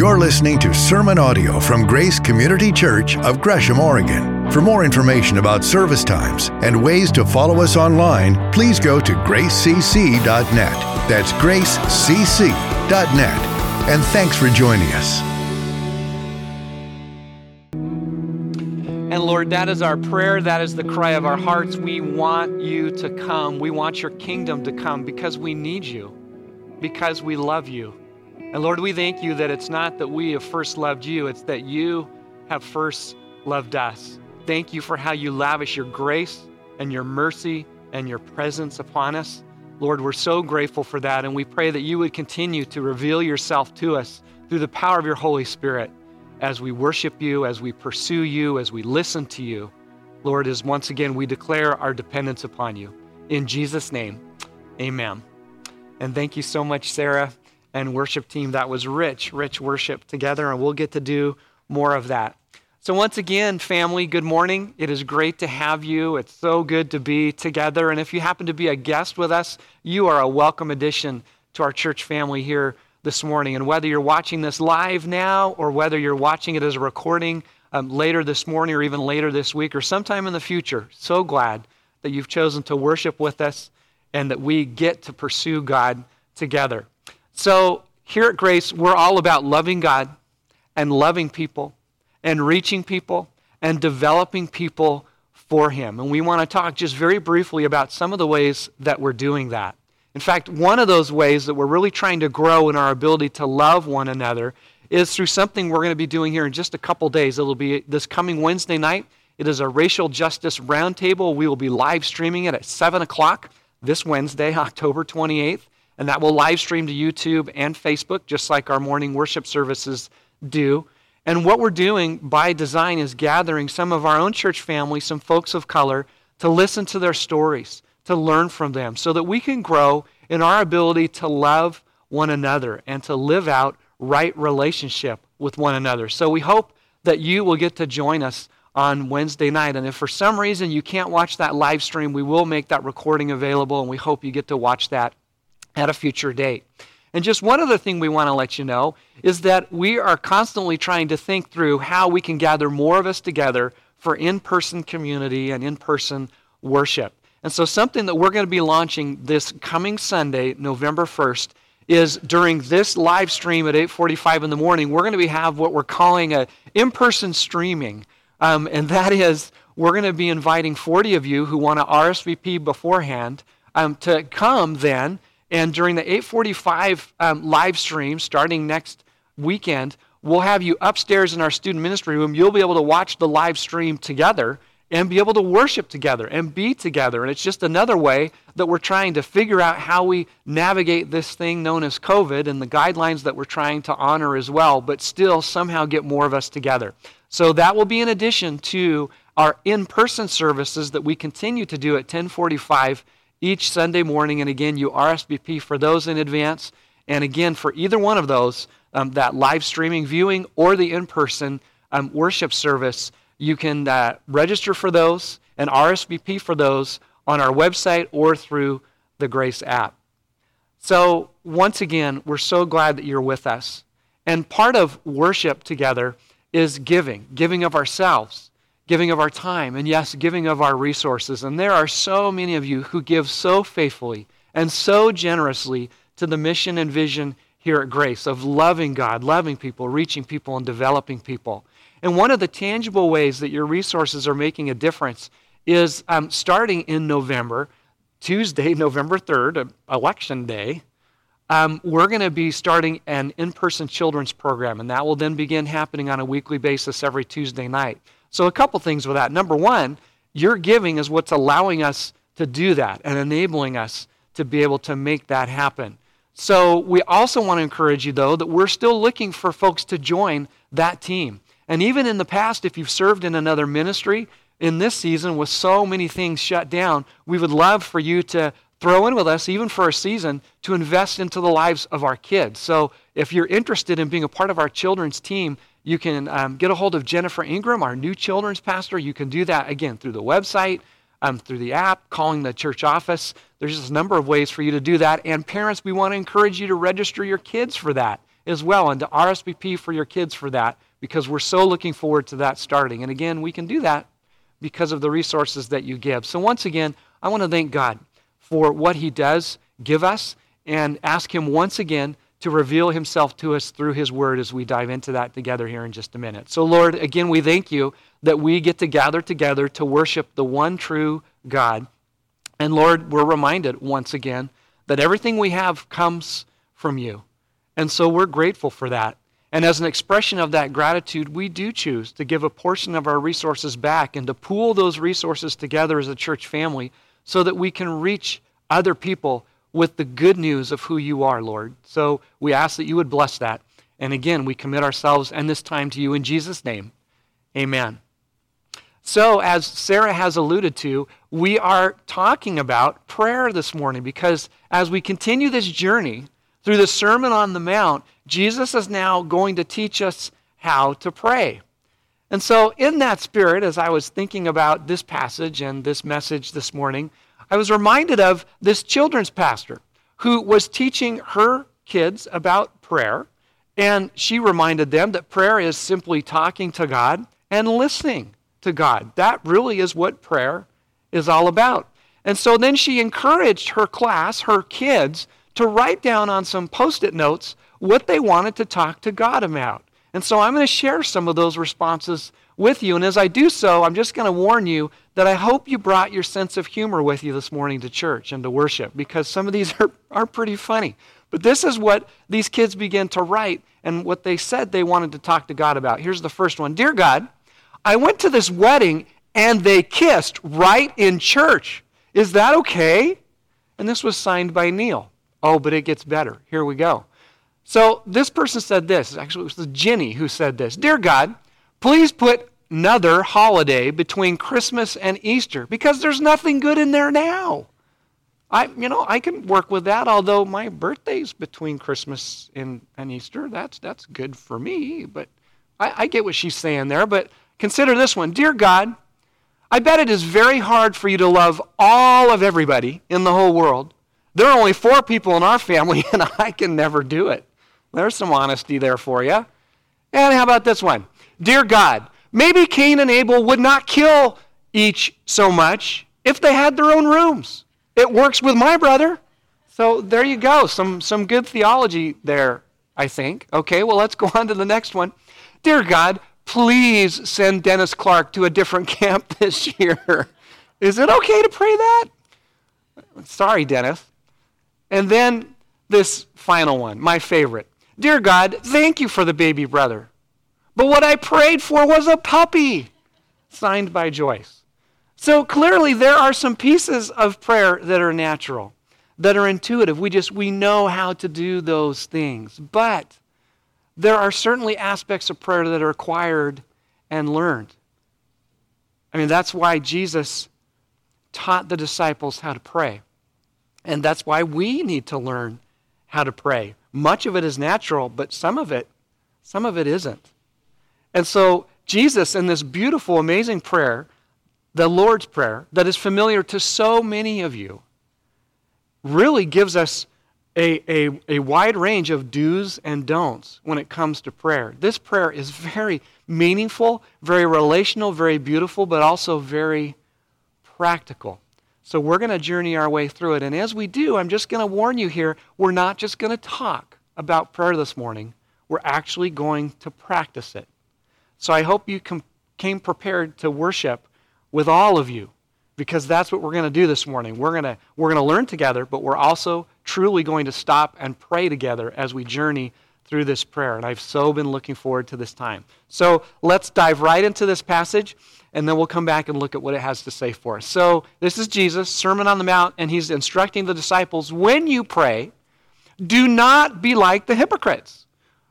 You're listening to sermon audio from Grace Community Church of Gresham, Oregon. For more information about service times and ways to follow us online, please go to gracecc.net. That's gracecc.net. And thanks for joining us. And Lord, that is our prayer. That is the cry of our hearts. We want you to come. We want your kingdom to come because we need you, because we love you. And Lord, we thank you that it's not that we have first loved you, it's that you have first loved us. Thank you for how you lavish your grace and your mercy and your presence upon us. Lord, we're so grateful for that, and we pray that you would continue to reveal yourself to us through the power of your Holy Spirit as we worship you, as we pursue you, as we listen to you. Lord, as once again we declare our dependence upon you. In Jesus' name, amen. And thank you so much, Sarah and worship team. That was rich, rich worship together, and we'll get to do more of that. So, once again, family, good morning. It is great to have you. It's so good to be together. And if you happen to be a guest with us, you are a welcome addition to our church family here this morning. And whether you're watching this live now or whether you're watching it as a recording um, later this morning or even later this week or sometime in the future, so glad that you've chosen to worship with us and that we get to pursue God together. So, here at Grace, we're all about loving God and loving people and reaching people and developing people for Him. And we want to talk just very briefly about some of the ways that we're doing that. In fact, one of those ways that we're really trying to grow in our ability to love one another is through something we're going to be doing here in just a couple days. It'll be this coming Wednesday night. It is a racial justice roundtable. We will be live streaming it at 7 o'clock this Wednesday, October 28th and that will live stream to YouTube and Facebook, just like our morning worship services do. And what we're doing by design is gathering some of our own church family, some folks of color, to listen to their stories, to learn from them, so that we can grow in our ability to love one another and to live out right relationship with one another. So we hope that you will get to join us on Wednesday night. And if for some reason you can't watch that live stream, we will make that recording available, and we hope you get to watch that at a future date. And just one other thing we want to let you know is that we are constantly trying to think through how we can gather more of us together for in person community and in person worship. And so, something that we're going to be launching this coming Sunday, November 1st, is during this live stream at 8:45 in the morning, we're going to be have what we're calling a in-person streaming, um, and that is we're going to be inviting 40 of you who want to RSVP beforehand um, to come then and during the 845 um, live stream, starting next weekend, we'll have you upstairs in our student ministry room. You'll be able to watch the live stream together and be able to worship together and be together. And it's just another way that we're trying to figure out how we navigate this thing known as COVID and the guidelines that we're trying to honor as well, but still somehow get more of us together. So that will be in addition to our in-person services that we continue to do at 1045 each Sunday morning. And again, you RSVP for those in advance. And again, for either one of those, um, that live streaming viewing or the in person um, worship service, you can uh, register for those and RSVP for those on our website or through the Grace app. So, once again, we're so glad that you're with us. And part of worship together is giving, giving of ourselves giving of our time, and yes, giving of our resources. And there are so many of you who give so faithfully and so generously to the mission and vision here at Grace of loving God, loving people, reaching people, and developing people. And one of the tangible ways that your resources are making a difference is um, starting in November, Tuesday, November 3rd, election day. Um, we're going to be starting an in person children's program, and that will then begin happening on a weekly basis every Tuesday night. So, a couple things with that. Number one, your giving is what's allowing us to do that and enabling us to be able to make that happen. So, we also want to encourage you, though, that we're still looking for folks to join that team. And even in the past, if you've served in another ministry, in this season, with so many things shut down, we would love for you to throw in with us, even for a season, to invest into the lives of our kids. So, if you're interested in being a part of our children's team, you can um, get a hold of Jennifer Ingram, our new children's pastor. You can do that again through the website, um, through the app, calling the church office. There's just a number of ways for you to do that. And parents, we want to encourage you to register your kids for that. as well and to RSVP for your kids for that because we're so looking forward to that starting. And again, we can do that because of the resources that you give. So, once again, I want to thank God for what He does give us and ask Him once again to reveal Himself to us through His Word as we dive into that together here in just a minute. So, Lord, again, we thank you that we get to gather together to worship the one true God. And Lord, we're reminded once again that everything we have comes from you. And so we're grateful for that. And as an expression of that gratitude, we do choose to give a portion of our resources back and to pool those resources together as a church family so that we can reach other people with the good news of who you are, Lord. So we ask that you would bless that. And again, we commit ourselves and this time to you in Jesus' name. Amen. So, as Sarah has alluded to, we are talking about prayer this morning because as we continue this journey through the Sermon on the Mount, Jesus is now going to teach us how to pray. And so, in that spirit, as I was thinking about this passage and this message this morning, I was reminded of this children's pastor who was teaching her kids about prayer. And she reminded them that prayer is simply talking to God and listening to God. That really is what prayer is all about. And so then she encouraged her class, her kids, to write down on some post it notes what they wanted to talk to God about. And so I'm going to share some of those responses with you. And as I do so, I'm just going to warn you that I hope you brought your sense of humor with you this morning to church and to worship because some of these are, are pretty funny. But this is what these kids began to write and what they said they wanted to talk to God about. Here's the first one Dear God, I went to this wedding and they kissed right in church. Is that okay? And this was signed by Neil. Oh, but it gets better. Here we go. So this person said this. Actually, it was Jenny who said this. Dear God, please put another holiday between Christmas and Easter because there's nothing good in there now. I, you know, I can work with that. Although my birthday's between Christmas and, and Easter, that's that's good for me. But I, I get what she's saying there. But Consider this one Dear God, I bet it is very hard for you to love all of everybody in the whole world. There are only four people in our family, and I can never do it. There's some honesty there for you. And how about this one? Dear God, maybe Cain and Abel would not kill each so much if they had their own rooms. It works with my brother. So there you go. Some, some good theology there, I think. Okay, well, let's go on to the next one. Dear God, please send Dennis Clark to a different camp this year. Is it okay to pray that? Sorry, Dennis. And then this final one, my favorite. Dear God, thank you for the baby brother. But what I prayed for was a puppy. Signed by Joyce. So clearly there are some pieces of prayer that are natural, that are intuitive. We just we know how to do those things. But there are certainly aspects of prayer that are acquired and learned. I mean, that's why Jesus taught the disciples how to pray. And that's why we need to learn how to pray. Much of it is natural, but some of it, some of it isn't. And so Jesus in this beautiful, amazing prayer, the Lord's Prayer, that is familiar to so many of you, really gives us a, a, a wide range of do's and don'ts when it comes to prayer. This prayer is very meaningful, very relational, very beautiful, but also very practical. So we're going to journey our way through it. And as we do, I'm just going to warn you here we're not just going to talk about prayer this morning, we're actually going to practice it. So I hope you com- came prepared to worship with all of you because that's what we're going to do this morning. We're going to we're going to learn together, but we're also truly going to stop and pray together as we journey through this prayer. And I've so been looking forward to this time. So let's dive right into this passage, and then we'll come back and look at what it has to say for us. So this is Jesus, Sermon on the Mount, and he's instructing the disciples when you pray, do not be like the hypocrites.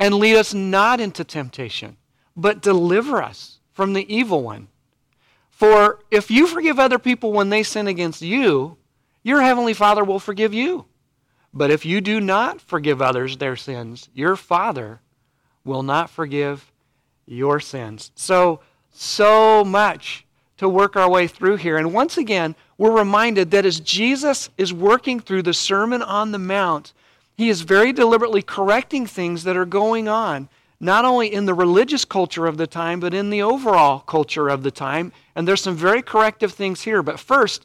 and lead us not into temptation, but deliver us from the evil one. For if you forgive other people when they sin against you, your heavenly Father will forgive you. But if you do not forgive others their sins, your Father will not forgive your sins. So, so much to work our way through here. And once again, we're reminded that as Jesus is working through the Sermon on the Mount, he is very deliberately correcting things that are going on, not only in the religious culture of the time, but in the overall culture of the time. And there's some very corrective things here. But first,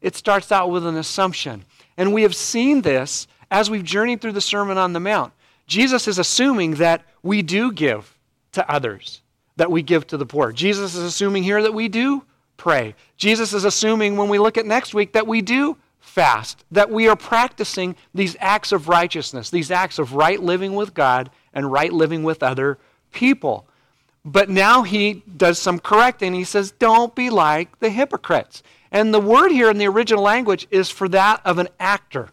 it starts out with an assumption. And we have seen this as we've journeyed through the Sermon on the Mount. Jesus is assuming that we do give to others, that we give to the poor. Jesus is assuming here that we do pray. Jesus is assuming when we look at next week that we do fast, that we are practicing these acts of righteousness, these acts of right living with God and right living with other people. But now he does some correcting. He says, Don't be like the hypocrites. And the word here in the original language is for that of an actor.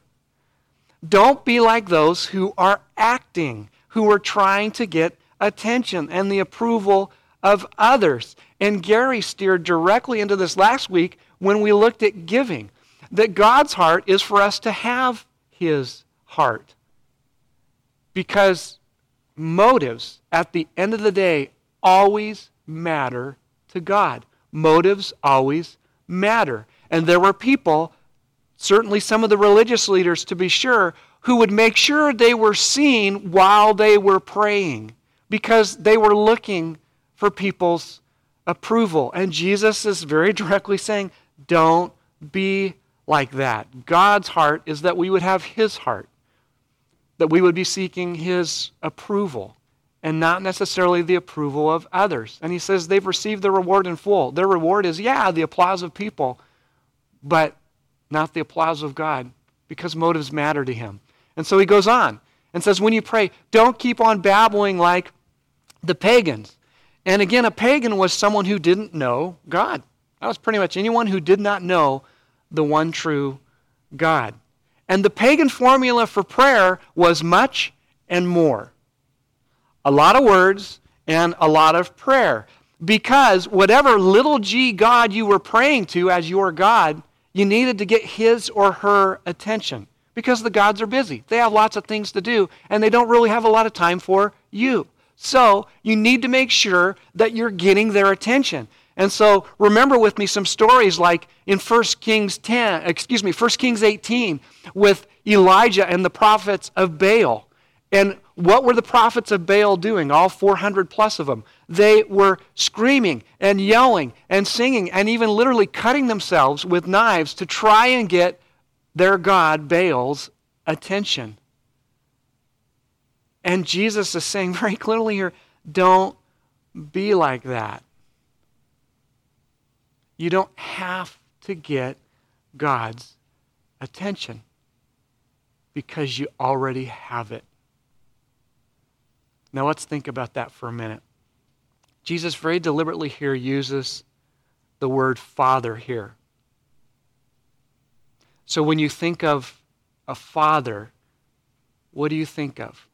Don't be like those who are acting, who are trying to get attention and the approval of others. And Gary steered directly into this last week when we looked at giving that God's heart is for us to have his heart. Because motives, at the end of the day, always matter to God. Motives always matter. And there were people, certainly some of the religious leaders to be sure, who would make sure they were seen while they were praying because they were looking for people's approval. And Jesus is very directly saying, don't be like that. God's heart is that we would have His heart, that we would be seeking His approval and not necessarily the approval of others. And He says they've received the reward in full. Their reward is, yeah, the applause of people, but not the applause of God because motives matter to Him. And so He goes on and says, when you pray, don't keep on babbling like the pagans. And again, a pagan was someone who didn't know God. That was pretty much anyone who did not know the one true God. And the pagan formula for prayer was much and more. A lot of words and a lot of prayer. Because whatever little g God you were praying to as your God, you needed to get his or her attention. Because the gods are busy. They have lots of things to do, and they don't really have a lot of time for you. So you need to make sure that you're getting their attention. And so remember with me some stories like in 1 Kings 10, excuse me, 1 Kings 18 with Elijah and the prophets of Baal. And what were the prophets of Baal doing? All 400 plus of them. They were screaming and yelling and singing and even literally cutting themselves with knives to try and get their God, Baal's, attention. And Jesus is saying very clearly here don't be like that. You don't have to get God's attention because you already have it. Now let's think about that for a minute. Jesus very deliberately here uses the word father here. So when you think of a father, what do you think of?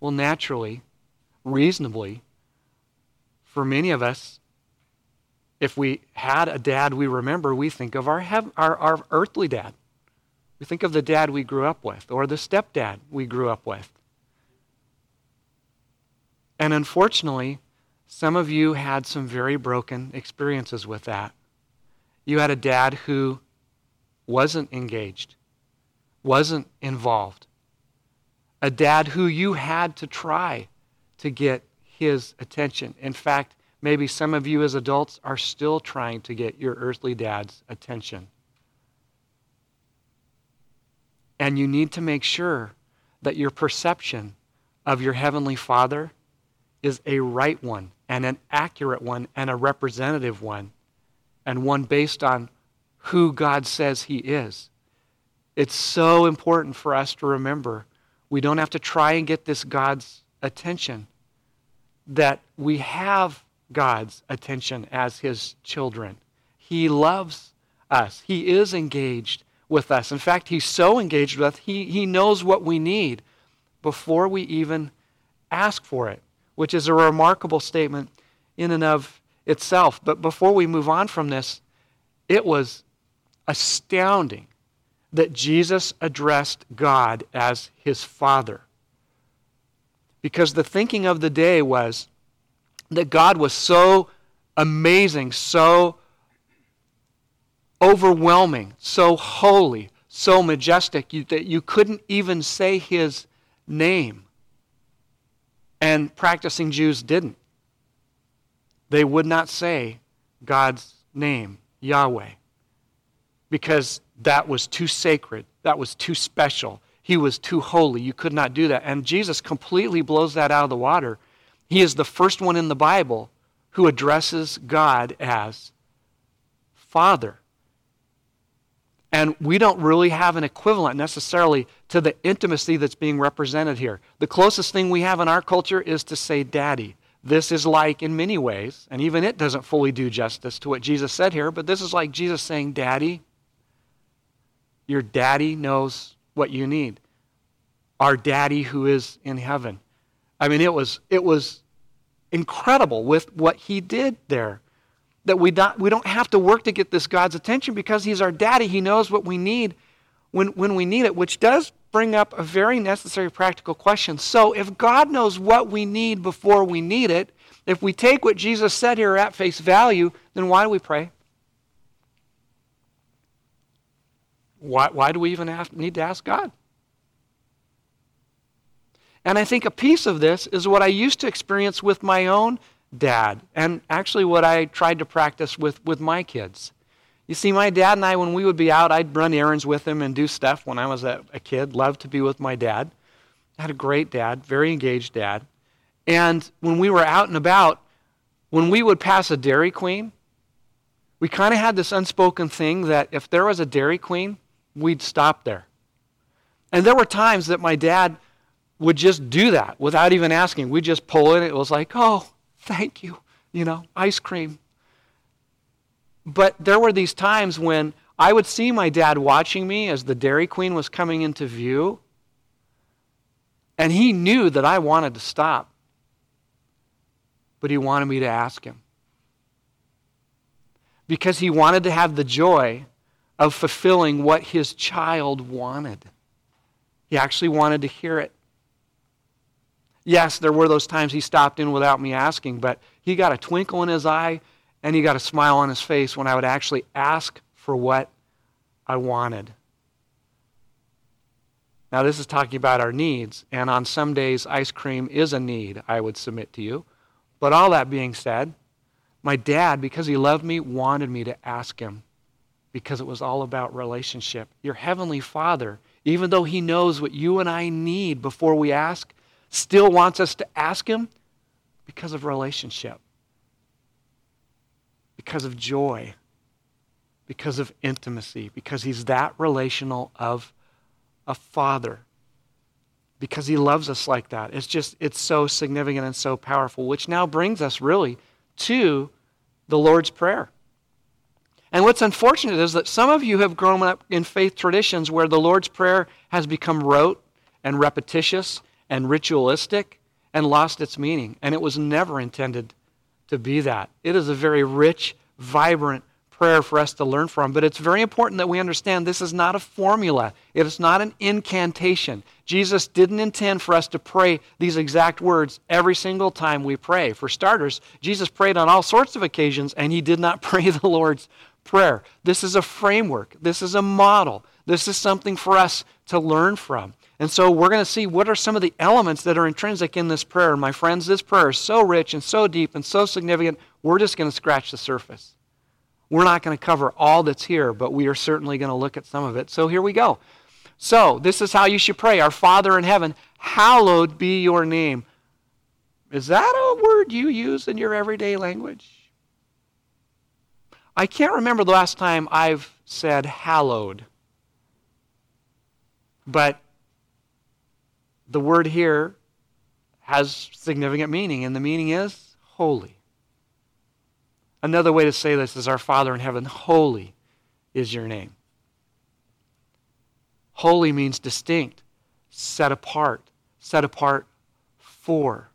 Well, naturally, reasonably, for many of us, if we had a dad we remember, we think of our, hev- our, our earthly dad. We think of the dad we grew up with or the stepdad we grew up with. And unfortunately, some of you had some very broken experiences with that. You had a dad who wasn't engaged, wasn't involved, a dad who you had to try to get his attention. In fact, maybe some of you as adults are still trying to get your earthly dad's attention. And you need to make sure that your perception of your Heavenly Father is a right one and an accurate one and a representative one and one based on who God says He is. It's so important for us to remember we don't have to try and get this God's attention, that we have God's attention as His children. He loves us, He is engaged with us. In fact, He's so engaged with us, He, he knows what we need before we even ask for it, which is a remarkable statement in and of itself. But before we move on from this, it was astounding that Jesus addressed God as his Father. Because the thinking of the day was that God was so amazing, so overwhelming, so holy, so majestic that you couldn't even say his name. And practicing Jews didn't. They would not say God's name, Yahweh, because that was too sacred, that was too special. He was too holy. You could not do that. And Jesus completely blows that out of the water. He is the first one in the Bible who addresses God as Father. And we don't really have an equivalent necessarily to the intimacy that's being represented here. The closest thing we have in our culture is to say daddy. This is like, in many ways, and even it doesn't fully do justice to what Jesus said here, but this is like Jesus saying, Daddy, your daddy knows what you need. Our daddy who is in heaven. I mean, it was, it was incredible with what he did there that we don't, we don't have to work to get this God's attention because He's our daddy. He knows what we need when, when we need it, which does bring up a very necessary practical question. So, if God knows what we need before we need it, if we take what Jesus said here at face value, then why do we pray? Why, why do we even ask, need to ask God? And I think a piece of this is what I used to experience with my own dad, and actually what I tried to practice with, with my kids. You see, my dad and I, when we would be out, I'd run errands with him and do stuff when I was a, a kid. Loved to be with my dad. I had a great dad, very engaged dad. And when we were out and about, when we would pass a Dairy Queen, we kind of had this unspoken thing that if there was a Dairy Queen, we'd stop there. And there were times that my dad would just do that without even asking. We'd just pull it. It was like, oh, Thank you. You know, ice cream. But there were these times when I would see my dad watching me as the Dairy Queen was coming into view, and he knew that I wanted to stop. But he wanted me to ask him. Because he wanted to have the joy of fulfilling what his child wanted. He actually wanted to hear it. Yes, there were those times he stopped in without me asking, but he got a twinkle in his eye and he got a smile on his face when I would actually ask for what I wanted. Now, this is talking about our needs, and on some days, ice cream is a need, I would submit to you. But all that being said, my dad, because he loved me, wanted me to ask him because it was all about relationship. Your heavenly Father, even though he knows what you and I need before we ask, still wants us to ask Him because of relationship, because of joy, because of intimacy, because He's that relational of a Father, because He loves us like that. It's just, it's so significant and so powerful, which now brings us really to the Lord's Prayer. And what's unfortunate is that some of you have grown up in faith traditions where the Lord's Prayer has become rote and repetitious and ritualistic and lost its meaning. And it was never intended to be that. It is a very rich, vibrant prayer for us to learn from. But it's very important that we understand this is not a formula, it is not an incantation. Jesus didn't intend for us to pray these exact words every single time we pray. For starters, Jesus prayed on all sorts of occasions, and he did not pray the Lord's Prayer. This is a framework, this is a model, this is something for us to learn from. And so we're going to see what are some of the elements that are intrinsic in this prayer. My friends, this prayer is so rich and so deep and so significant, we're just going to scratch the surface. We're not going to cover all that's here, but we are certainly going to look at some of it. So here we go. So, this is how you should pray Our Father in heaven, hallowed be your name. Is that a word you use in your everyday language? I can't remember the last time I've said hallowed. But the word here has significant meaning, and the meaning is holy. Another way to say this is Our Father in heaven, holy is your name. Holy means distinct, set apart, set apart for.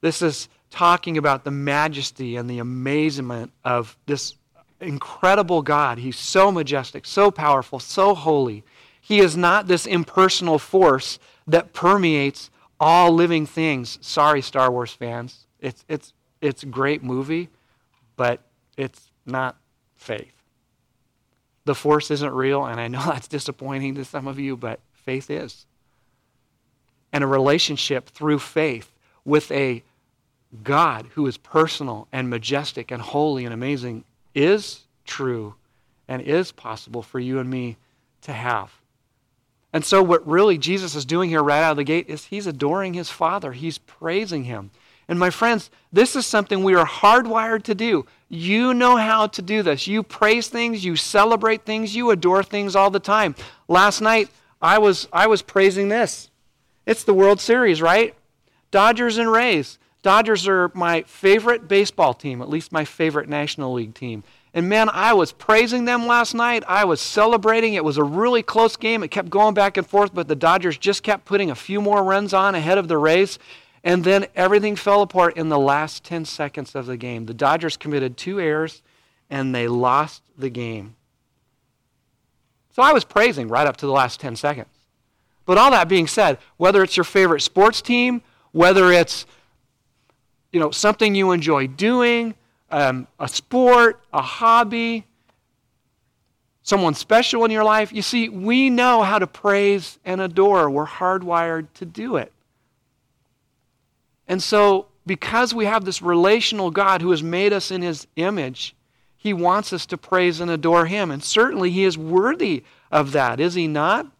This is talking about the majesty and the amazement of this incredible God. He's so majestic, so powerful, so holy. He is not this impersonal force that permeates all living things. Sorry, Star Wars fans. It's, it's, it's a great movie, but it's not faith. The force isn't real, and I know that's disappointing to some of you, but faith is. And a relationship through faith with a God who is personal and majestic and holy and amazing is true and is possible for you and me to have. And so, what really Jesus is doing here right out of the gate is he's adoring his Father, he's praising him. And my friends, this is something we are hardwired to do. You know how to do this. You praise things, you celebrate things, you adore things all the time. Last night, I was, I was praising this. It's the World Series, right? Dodgers and Rays. Dodgers are my favorite baseball team, at least my favorite National League team. And man, I was praising them last night. I was celebrating. It was a really close game. It kept going back and forth, but the Dodgers just kept putting a few more runs on ahead of the Rays. And then everything fell apart in the last 10 seconds of the game. The Dodgers committed two errors and they lost the game. So I was praising right up to the last 10 seconds. But all that being said, whether it's your favorite sports team, whether it's you know, something you enjoy doing, um, a sport, a hobby, someone special in your life. You see, we know how to praise and adore. We're hardwired to do it. And so, because we have this relational God who has made us in his image, he wants us to praise and adore him. And certainly, he is worthy of that, is he not?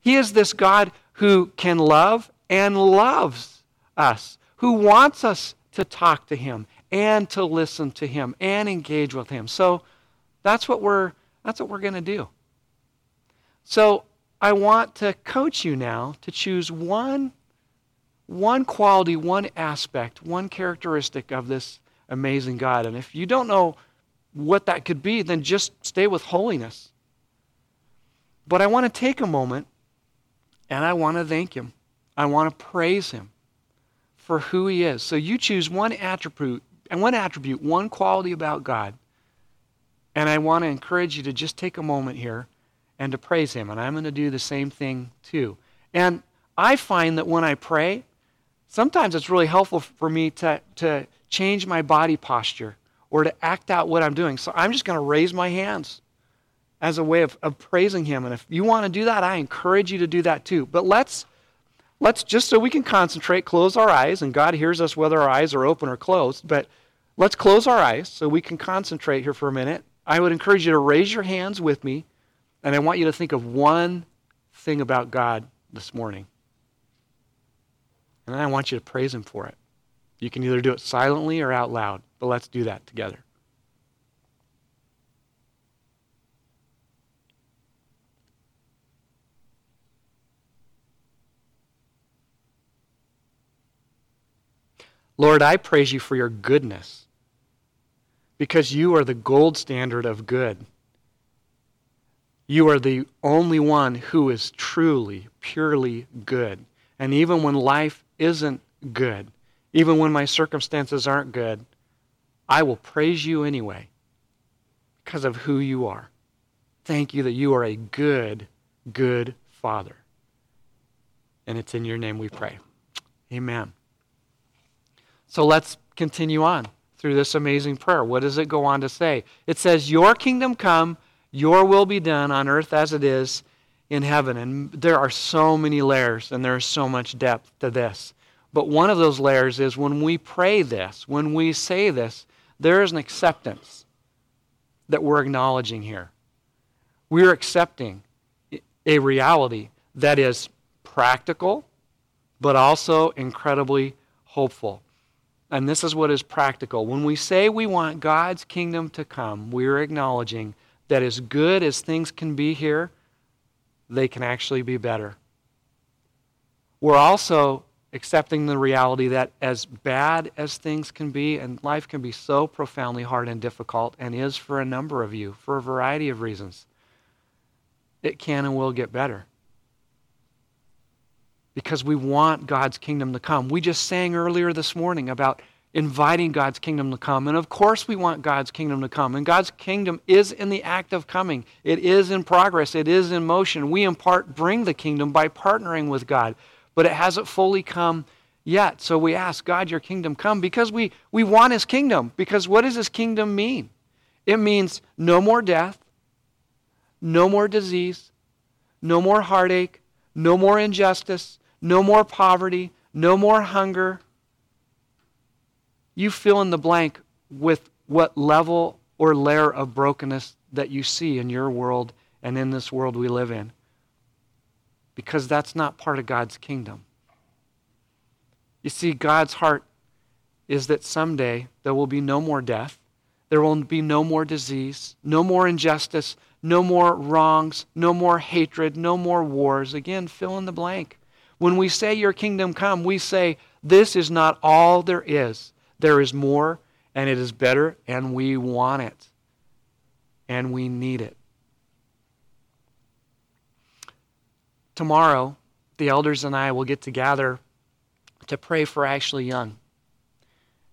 He is this God who can love and loves us who wants us to talk to him and to listen to him and engage with him. So that's what we're that's what we're going to do. So I want to coach you now to choose one one quality, one aspect, one characteristic of this amazing God. And if you don't know what that could be, then just stay with holiness. But I want to take a moment and I want to thank him. I want to praise him for who he is. So you choose one attribute, and one attribute, one quality about God. And I want to encourage you to just take a moment here and to praise him. And I'm going to do the same thing too. And I find that when I pray, sometimes it's really helpful for me to, to change my body posture or to act out what I'm doing. So I'm just going to raise my hands as a way of, of praising him. And if you want to do that, I encourage you to do that too. But let's let's just so we can concentrate, close our eyes, and God hears us whether our eyes are open or closed, but let's close our eyes so we can concentrate here for a minute. I would encourage you to raise your hands with me, and I want you to think of one thing about God this morning. And I want you to praise Him for it. You can either do it silently or out loud, but let's do that together. Lord, I praise you for your goodness because you are the gold standard of good. You are the only one who is truly, purely good. And even when life isn't good, even when my circumstances aren't good, I will praise you anyway because of who you are. Thank you that you are a good, good Father. And it's in your name we pray. Amen. So let's continue on through this amazing prayer. What does it go on to say? It says, Your kingdom come, your will be done on earth as it is in heaven. And there are so many layers and there's so much depth to this. But one of those layers is when we pray this, when we say this, there is an acceptance that we're acknowledging here. We're accepting a reality that is practical, but also incredibly hopeful. And this is what is practical. When we say we want God's kingdom to come, we're acknowledging that as good as things can be here, they can actually be better. We're also accepting the reality that as bad as things can be, and life can be so profoundly hard and difficult, and is for a number of you, for a variety of reasons, it can and will get better. Because we want God's kingdom to come. We just sang earlier this morning about inviting God's kingdom to come. And of course, we want God's kingdom to come. And God's kingdom is in the act of coming, it is in progress, it is in motion. We, in part, bring the kingdom by partnering with God but it hasn't fully come yet. So we ask, God, your kingdom come because we, we want his kingdom. Because what does his kingdom mean? It means no more death, no more disease, no more heartache, no more injustice, no more poverty, no more hunger. You fill in the blank with what level or layer of brokenness that you see in your world and in this world we live in because that's not part of God's kingdom. You see, God's heart is that someday there will be no more death, there will be no more disease, no more injustice, no more wrongs, no more hatred, no more wars. Again, fill in the blank. When we say, Your kingdom come, we say, This is not all there is. There is more, and it is better, and we want it, and we need it. tomorrow, the elders and I will get together to pray for Ashley Young.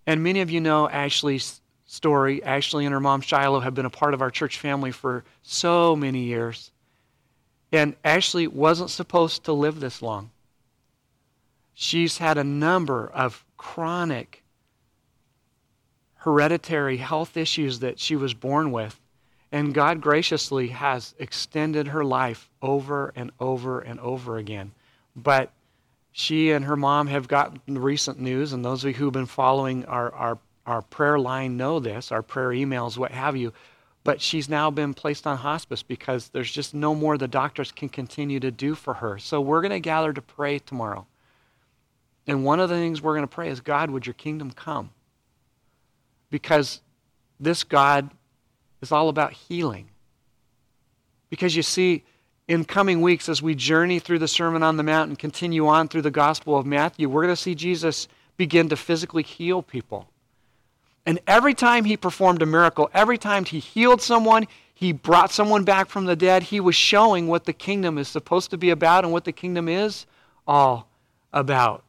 And many of you know Ashley's story. Ashley and her mom, Shiloh, have been a part of our church family for so many years. And Ashley wasn't supposed to live this long. She's had a number of chronic, hereditary health issues that she was born with. And God graciously has extended her life over and over and over again. But she and her mom have gotten recent news, and those of you who've been following our, our, our prayer line know this, our prayer emails, what have you. But she's now been placed on hospice because there's just no more the doctors can continue to do for her. So we're going to gather to pray tomorrow. And one of the things we're going to pray is God, would your kingdom come? Because this God is all about healing. Because you see, in coming weeks, as we journey through the Sermon on the Mount and continue on through the Gospel of Matthew, we're going to see Jesus begin to physically heal people. And every time he performed a miracle, every time he healed someone, he brought someone back from the dead, he was showing what the kingdom is supposed to be about and what the kingdom is all about.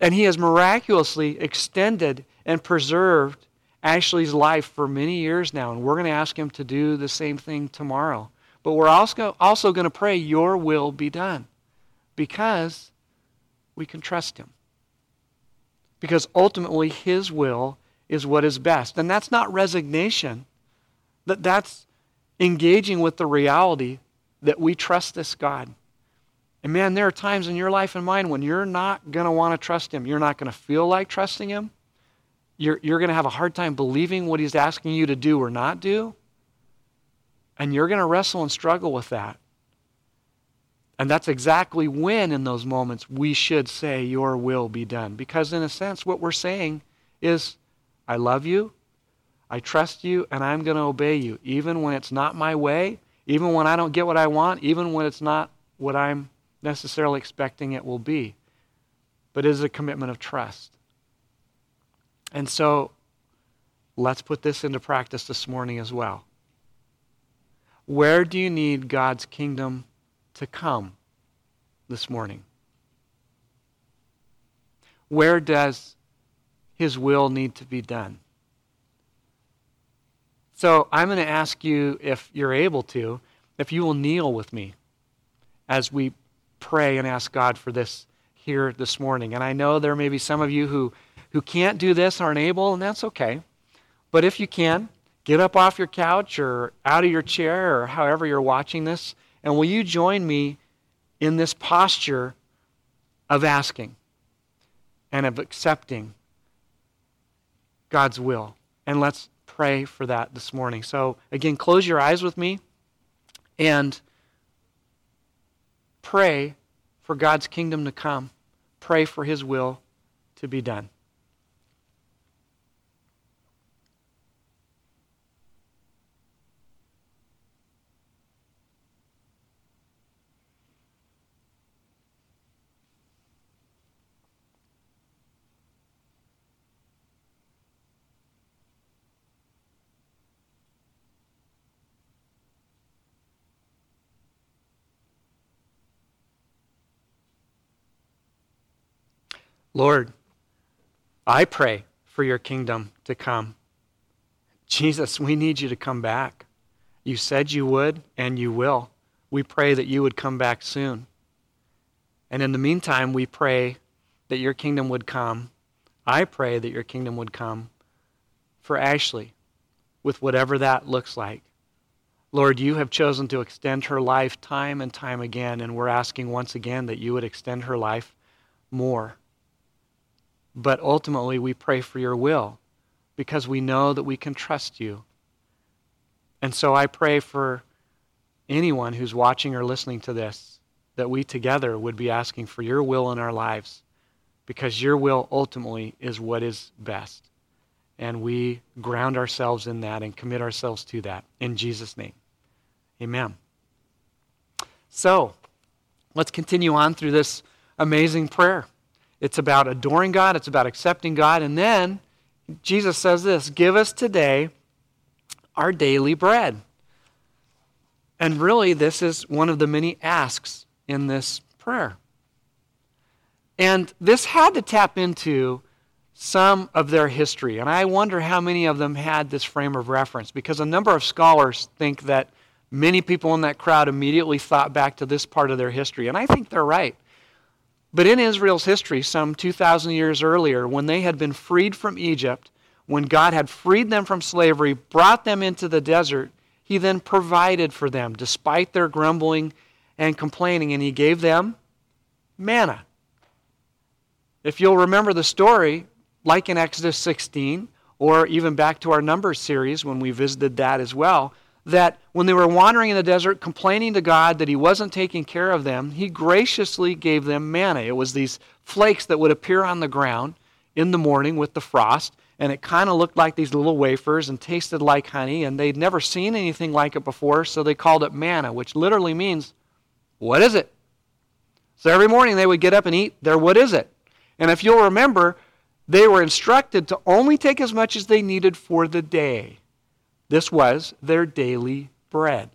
And he has miraculously extended and preserved Ashley's life for many years now, and we're going to ask him to do the same thing tomorrow. But we're also, also going to pray, Your will be done, because we can trust him. Because ultimately, his will is what is best. And that's not resignation, that that's engaging with the reality that we trust this God. And man, there are times in your life and mine when you're not going to want to trust him. You're not going to feel like trusting him you're, you're going to have a hard time believing what he's asking you to do or not do. And you're going to wrestle and struggle with that. And that's exactly when, in those moments, we should say, Your will be done. Because, in a sense, what we're saying is, I love you, I trust you, and I'm going to obey you, even when it's not my way, even when I don't get what I want, even when it's not what I'm necessarily expecting it will be. But it is a commitment of trust. And so let's put this into practice this morning as well. Where do you need God's kingdom to come this morning? Where does his will need to be done? So I'm going to ask you, if you're able to, if you will kneel with me as we pray and ask God for this here this morning. And I know there may be some of you who who can't do this aren't able, and that's okay. But if you can, get up off your couch or out of your chair or however you're watching this, and will you join me in this posture of asking and of accepting God's will? And let's pray for that this morning. So, again, close your eyes with me. And pray for God's kingdom to come. Pray for his will to be done. Lord, I pray for your kingdom to come. Jesus, we need you to come back. You said you would, and you will. We pray that you would come back soon. And in the meantime, we pray that your kingdom would come. I pray that your kingdom would come for Ashley, with whatever that looks like. Lord, you have chosen to extend her life time and time again, and we're asking once again that you would extend her life more. But ultimately, we pray for your will because we know that we can trust you. And so I pray for anyone who's watching or listening to this that we together would be asking for your will in our lives because your will ultimately is what is best. And we ground ourselves in that and commit ourselves to that. In Jesus' name. Amen. So, let's continue on through this amazing prayer. It's about adoring God, it's about accepting God. And then Jesus says this Give us today our daily bread. And really, this is one of the many asks in this prayer. And this had to tap into some of their history. And I wonder how many of them had this frame of reference because a number of scholars think that many people in that crowd immediately thought back to this part of their history. And I think they're right. But in Israel's history, some 2,000 years earlier, when they had been freed from Egypt, when God had freed them from slavery, brought them into the desert, He then provided for them despite their grumbling and complaining, and He gave them manna. If you'll remember the story, like in Exodus 16, or even back to our Numbers series when we visited that as well, that when they were wandering in the desert, complaining to God that He wasn't taking care of them, He graciously gave them manna. It was these flakes that would appear on the ground in the morning with the frost, and it kind of looked like these little wafers and tasted like honey, and they'd never seen anything like it before, so they called it manna, which literally means, What is it? So every morning they would get up and eat their What is it? And if you'll remember, they were instructed to only take as much as they needed for the day. This was their daily bread.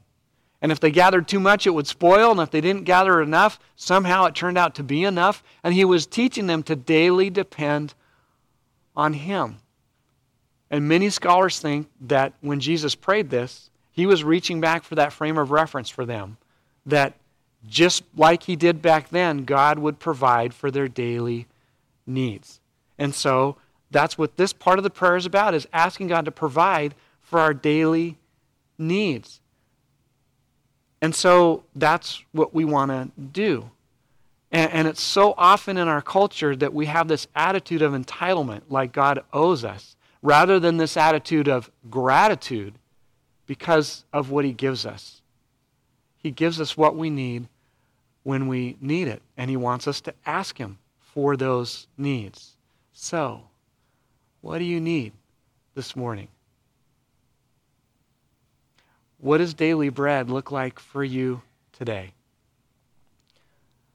And if they gathered too much, it would spoil. And if they didn't gather enough, somehow it turned out to be enough. And he was teaching them to daily depend on him. And many scholars think that when Jesus prayed this, he was reaching back for that frame of reference for them. That just like he did back then, God would provide for their daily needs. And so that's what this part of the prayer is about, is asking God to provide for our daily needs. And so that's what we want to do. And, and, it's so often in our culture that we have this attitude of entitlement, like God owes us, rather than this attitude of gratitude because of what He gives us. He gives us what we need when we need it, and He wants us to ask Him for those needs. So, what do you need this morning? What does daily bread look like for you today?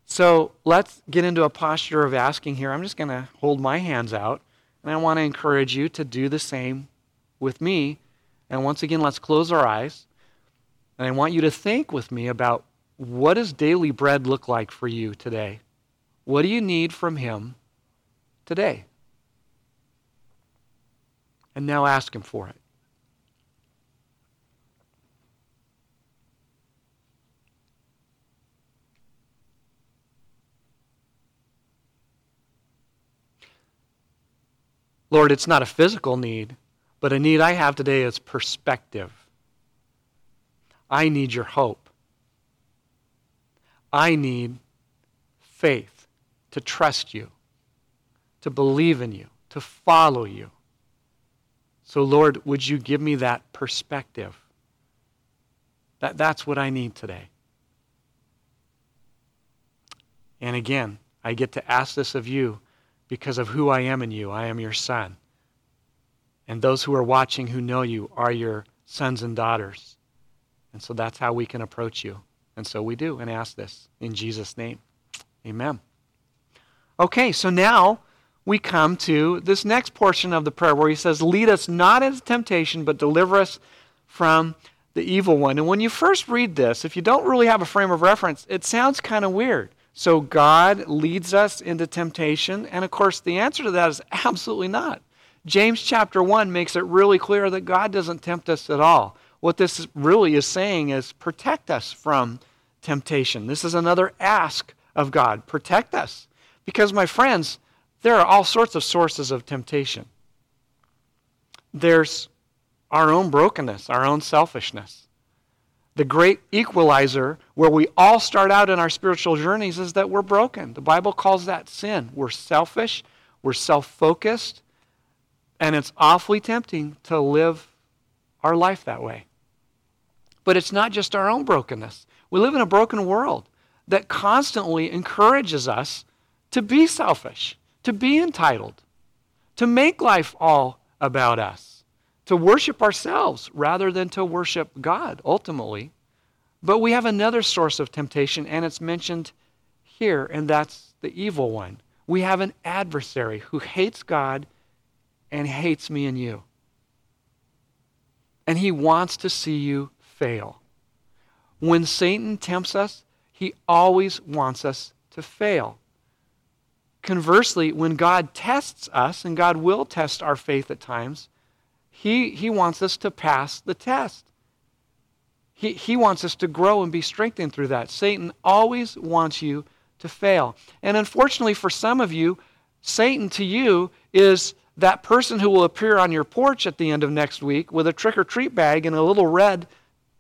So let's get into a posture of asking here. I'm just going to hold my hands out, and I want to encourage you to do the same with me. And once again, let's close our eyes. And I want you to think with me about what does daily bread look like for you today? What do you need from Him today? And now ask Him for it. Lord, it's not a physical need, but a need I have today is perspective. I need your hope. I need faith to trust you, to believe in you, to follow you. So, Lord, would you give me that perspective? That, that's what I need today. And again, I get to ask this of you because of who I am in you. I am your son. And those who are watching who know you are your sons and daughters. And so that's how we can approach you. And so we do and ask this in Jesus' name. Amen. Okay, so now we come to this next portion of the prayer where he says, Lead us not into temptation, but deliver us from the evil one. And when you first read this, if you don't really have a frame of reference, it sounds kind of weird. So God leads us into temptation. And of course, the answer to that is absolutely not. James chapter 1 makes it really clear that God doesn't tempt us at all. What this really is saying is protect us from temptation. This is another ask of God protect us. Because, my friends, there are all sorts of sources of temptation. There's our own brokenness, our own selfishness. The great equalizer where we all start out in our spiritual journeys is that we're broken. The Bible calls that sin. We're selfish, we're self focused, and it's awfully tempting to live our life that way. But it's not just our own brokenness. We live in a broken world that constantly encourages us to be selfish, to be entitled, to make life all about us, to worship ourselves rather than to worship God ultimately. But we have another source of temptation, and it's mentioned here, and that's the evil one. We have an adversary who hates God and hates me and you. And he wants to see you fail. When Satan tempts us, he always wants us to fail. Conversely, when God tests us, and God will test our faith at times, he, he wants us to pass the test. He, he wants us to grow and be strengthened through that. Satan always wants you to fail. And unfortunately, for some of you, Satan to you is that person who will appear on your porch at the end of next week with a trick or treat bag and a little red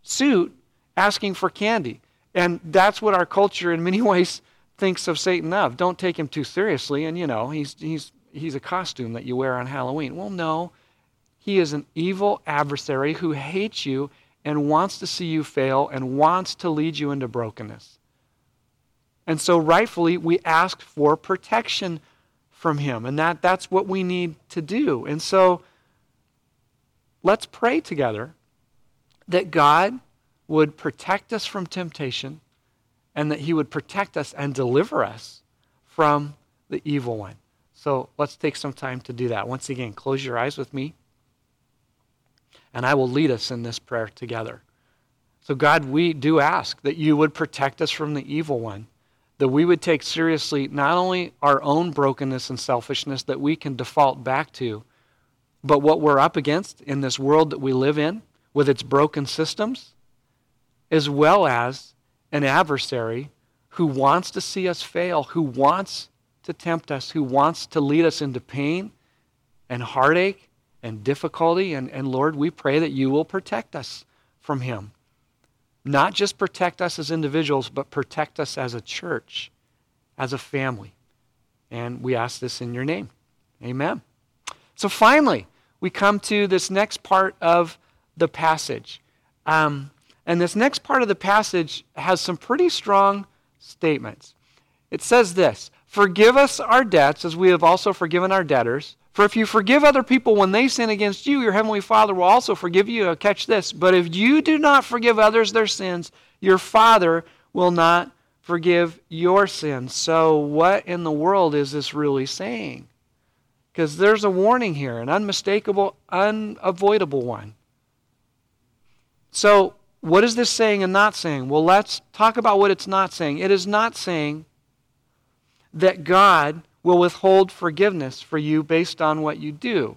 suit asking for candy. And that's what our culture, in many ways, thinks of Satan of. Don't take him too seriously. And, you know, he's, he's, he's a costume that you wear on Halloween. Well, no. He is an evil adversary who hates you and wants to see you fail and wants to lead you into brokenness. And so, rightfully, we ask for protection from him. And that, that's what we need to do. And so, let's pray together that God would protect us from temptation and that he would protect us and deliver us from the evil one. So let's take some time to do that. Once again, close your eyes with me, and I will lead us in this prayer together. So, God, we do ask that you would protect us from the evil one, that we would take seriously not only our own brokenness and selfishness that we can default back to, but what we're up against in this world that we live in with its broken systems as well as an adversary who wants to see us fail, who wants to tempt us, who wants to lead us into pain and heartache and difficulty. And, and Lord, we pray that you will protect us from him. Not just protect us as individuals, but protect us as a church, as a family. And we ask this in your name. Amen. So finally, we come to this next part of the passage. Um, and this next part of the passage has some pretty strong statements. It says this Forgive us our debts as we have also forgiven our debtors. For if you forgive other people when they sin against you, your heavenly Father will also forgive you. Uh, catch this. But if you do not forgive others their sins, your Father will not forgive your sins. So, what in the world is this really saying? Because there's a warning here, an unmistakable, unavoidable one. So, what is this saying and not saying? Well, let's talk about what it's not saying. It is not saying that God will withhold forgiveness for you based on what you do.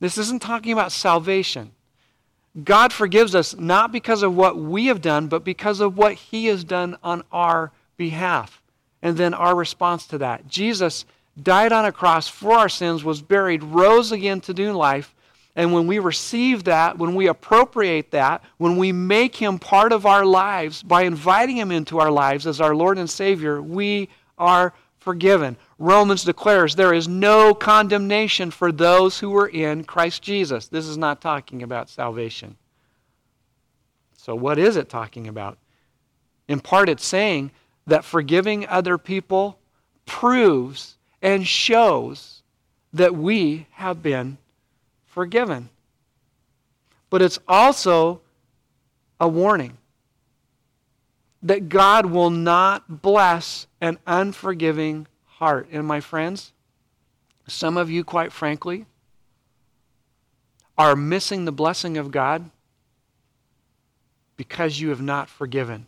This isn't talking about salvation. God forgives us not because of what we have done, but because of what He has done on our behalf. And then our response to that. Jesus died on a cross for our sins, was buried, rose again to new life, and when we receive that, when we appropriate that, when we make him part of our lives by inviting him into our lives as our Lord and Savior, we are forgiven. Romans declares there is no condemnation for those who are in Christ Jesus. This is not talking about salvation. So, what is it talking about? In part, it's saying that forgiving other people proves and shows that we have been forgiven. But it's also a warning that God will not bless an unforgiving heart. And my friends, some of you, quite frankly, are missing the blessing of God because you have not forgiven,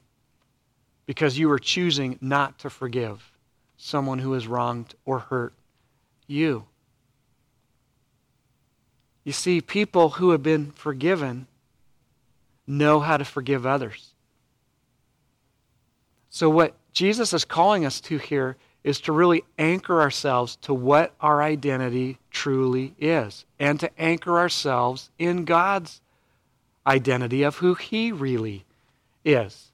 because you are choosing not to forgive someone who has wronged or hurt you. You see, people who have been forgiven know how to forgive others. So, what Jesus is calling us to here is to really anchor ourselves to what our identity truly is and to anchor ourselves in God's identity of who He really is.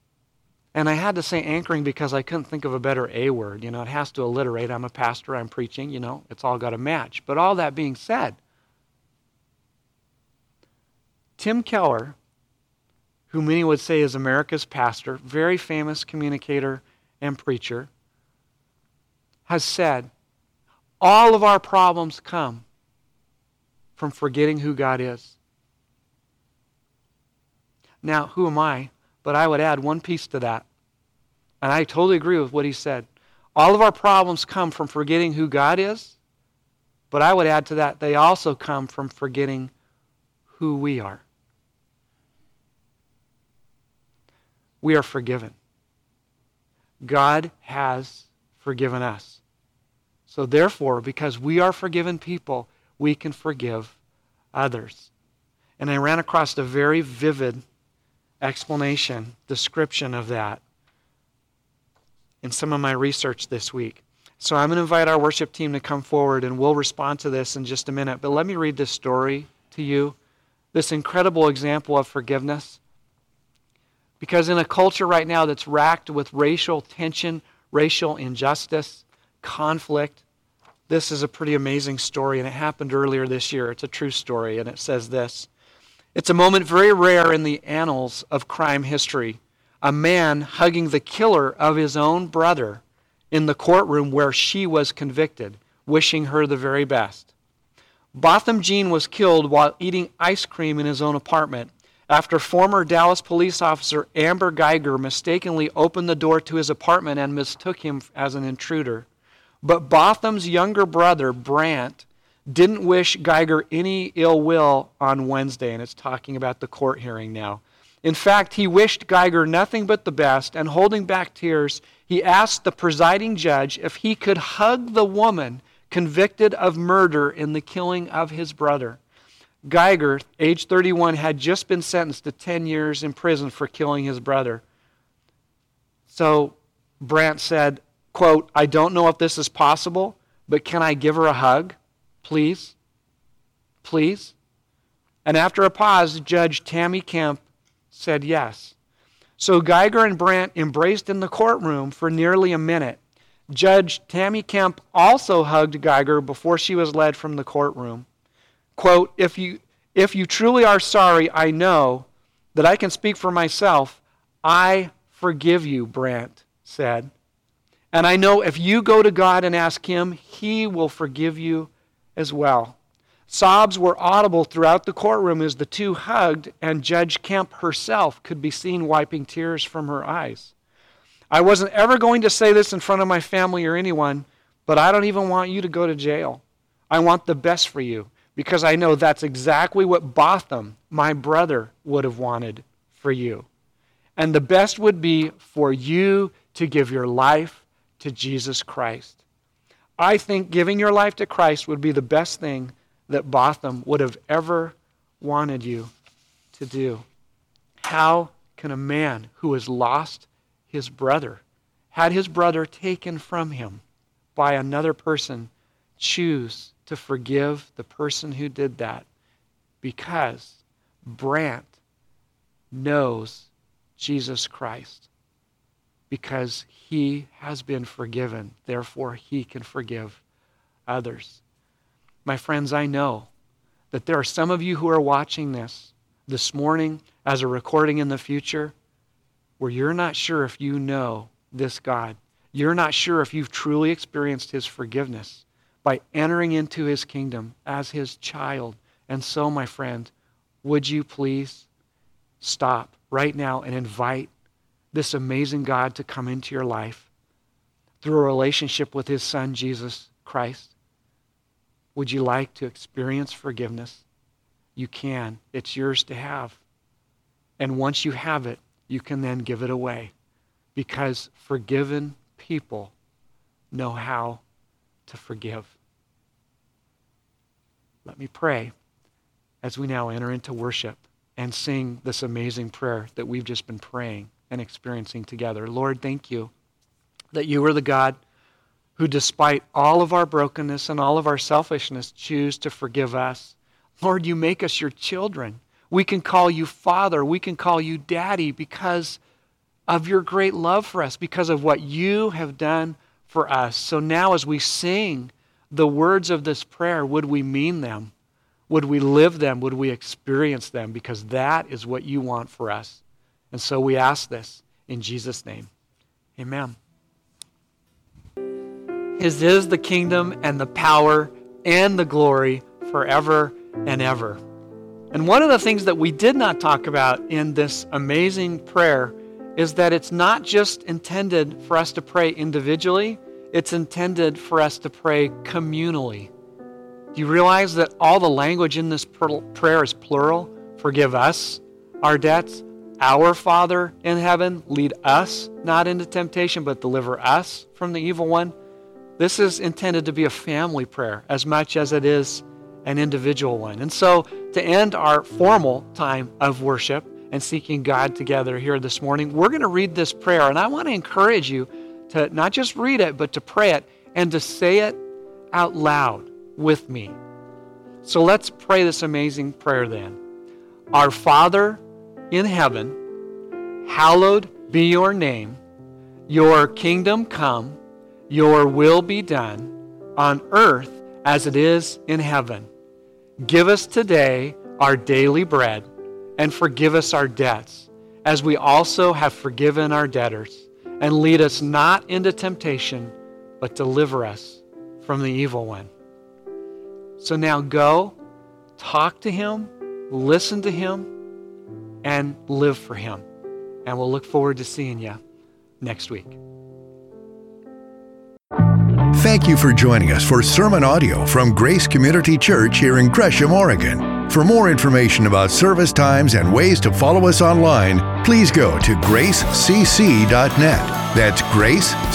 And I had to say anchoring because I couldn't think of a better A word. You know, it has to alliterate. I'm a pastor, I'm preaching, you know, it's all got to match. But all that being said, Tim Keller, who many would say is America's pastor, very famous communicator and preacher, has said all of our problems come from forgetting who God is. Now, who am I? But I would add one piece to that. And I totally agree with what he said. All of our problems come from forgetting who God is, but I would add to that, they also come from forgetting who we are. We are forgiven. God has forgiven us. So, therefore, because we are forgiven people, we can forgive others. And I ran across a very vivid explanation, description of that in some of my research this week. So I'm going to invite our worship team to come forward and we'll respond to this in just a minute. But let me read this story to you this incredible example of forgiveness. Because in a culture right now that's racked with racial tension, racial injustice, conflict, this is a pretty amazing story, and it happened earlier this year. It's a true story, and it says this It's a moment very rare in the annals of crime history. A man hugging the killer of his own brother in the courtroom where she was convicted, wishing her the very best. Botham Jean was killed while eating ice cream in his own apartment after former Dallas police officer Amber Guyger mistakenly opened the door to his apartment and mistook him as an intruder. But Botham's younger brother, Brant, didn't wish Guyger any ill will on Wednesday, and it's talking about the court hearing now. In fact, he wished Guyger nothing but the best, and holding back tears, he asked the presiding judge if he could hug the woman convicted of murder in the killing of his brother. Guyger, age 31, had just been sentenced to 10 years in prison for killing his brother. So Brant said, quote, I don't know if this is possible, but can I give her a hug? Please? Please? And after a pause, Judge Tammy Kemp said yes. So Guyger and Brant embraced in the courtroom for nearly a minute. Judge Tammy Kemp also hugged Guyger before she was led from the courtroom. Quote, if you, if you truly are sorry, I know that I can speak for myself. I forgive you, Brant said. And I know if you go to God and ask Him, He will forgive you as well. Sobs were audible throughout the courtroom as the two hugged, and Judge Kemp herself could be seen wiping tears from her eyes. I wasn't ever going to say this in front of my family or anyone, but I don't even want you to go to jail. I want the best for you because I know that's exactly what Botham, my brother, would have wanted for you. And the best would be for you to give your life to Jesus Christ. I think giving your life to Christ would be the best thing that Botham would have ever wanted you to do. How can a man who has lost his brother, had his brother taken from him by another person, choose to forgive the person who did that? Because Brant knows Jesus Christ because he has been forgiven. Therefore, he can forgive others. My friends, I know that there are some of you who are watching this this morning as a recording in the future where you're not sure if you know this God. You're not sure if you've truly experienced his forgiveness by entering into his kingdom as his child. And so, my friend, would you please stop right now and invite this amazing God to come into your life through a relationship with his son, Jesus Christ? Would you like to experience forgiveness? You can. It's yours to have. And once you have it, you can then give it away because forgiven people know how to forgive. Let me pray as we now enter into worship and sing this amazing prayer that we've just been praying and experiencing together. Lord, thank you that you are the God who, despite all of our brokenness and all of our selfishness, choose to forgive us. Lord, you make us your children. We can call you Father. We can call you Daddy because of your great love for us, because of what you have done for us. So now, as we sing the words of this prayer, would we mean them? Would we live them? Would we experience them? Because that is what you want for us. And so we ask this in Jesus' name. Amen. His is the kingdom and the power and the glory forever and ever. And one of the things that we did not talk about in this amazing prayer is that it's not just intended for us to pray individually, it's intended for us to pray communally. Do you realize that all the language in this prayer is plural? Forgive us our debts. Our Father in heaven, lead us not into temptation, but deliver us from the evil one. This is intended to be a family prayer as much as it is an individual one. And so, to end our formal time of worship and seeking God together here this morning, we're going to read this prayer. And I want to encourage you to not just read it, but to pray it and to say it out loud with me. So let's pray this amazing prayer then. Our Father in heaven, hallowed be your name. Your kingdom come, your will be done on earth as it is in heaven. Give us today our daily bread, and forgive us our debts, as we also have forgiven our debtors. And lead us not into temptation, but deliver us from the evil one. So now go, talk to him, listen to him, and live for him. And we'll look forward to seeing you next week. Thank you for joining us for sermon audio from Grace Community Church here in Gresham, Oregon. For more information about service times and ways to follow us online, please go to gracecc.net. That's gracecc.net.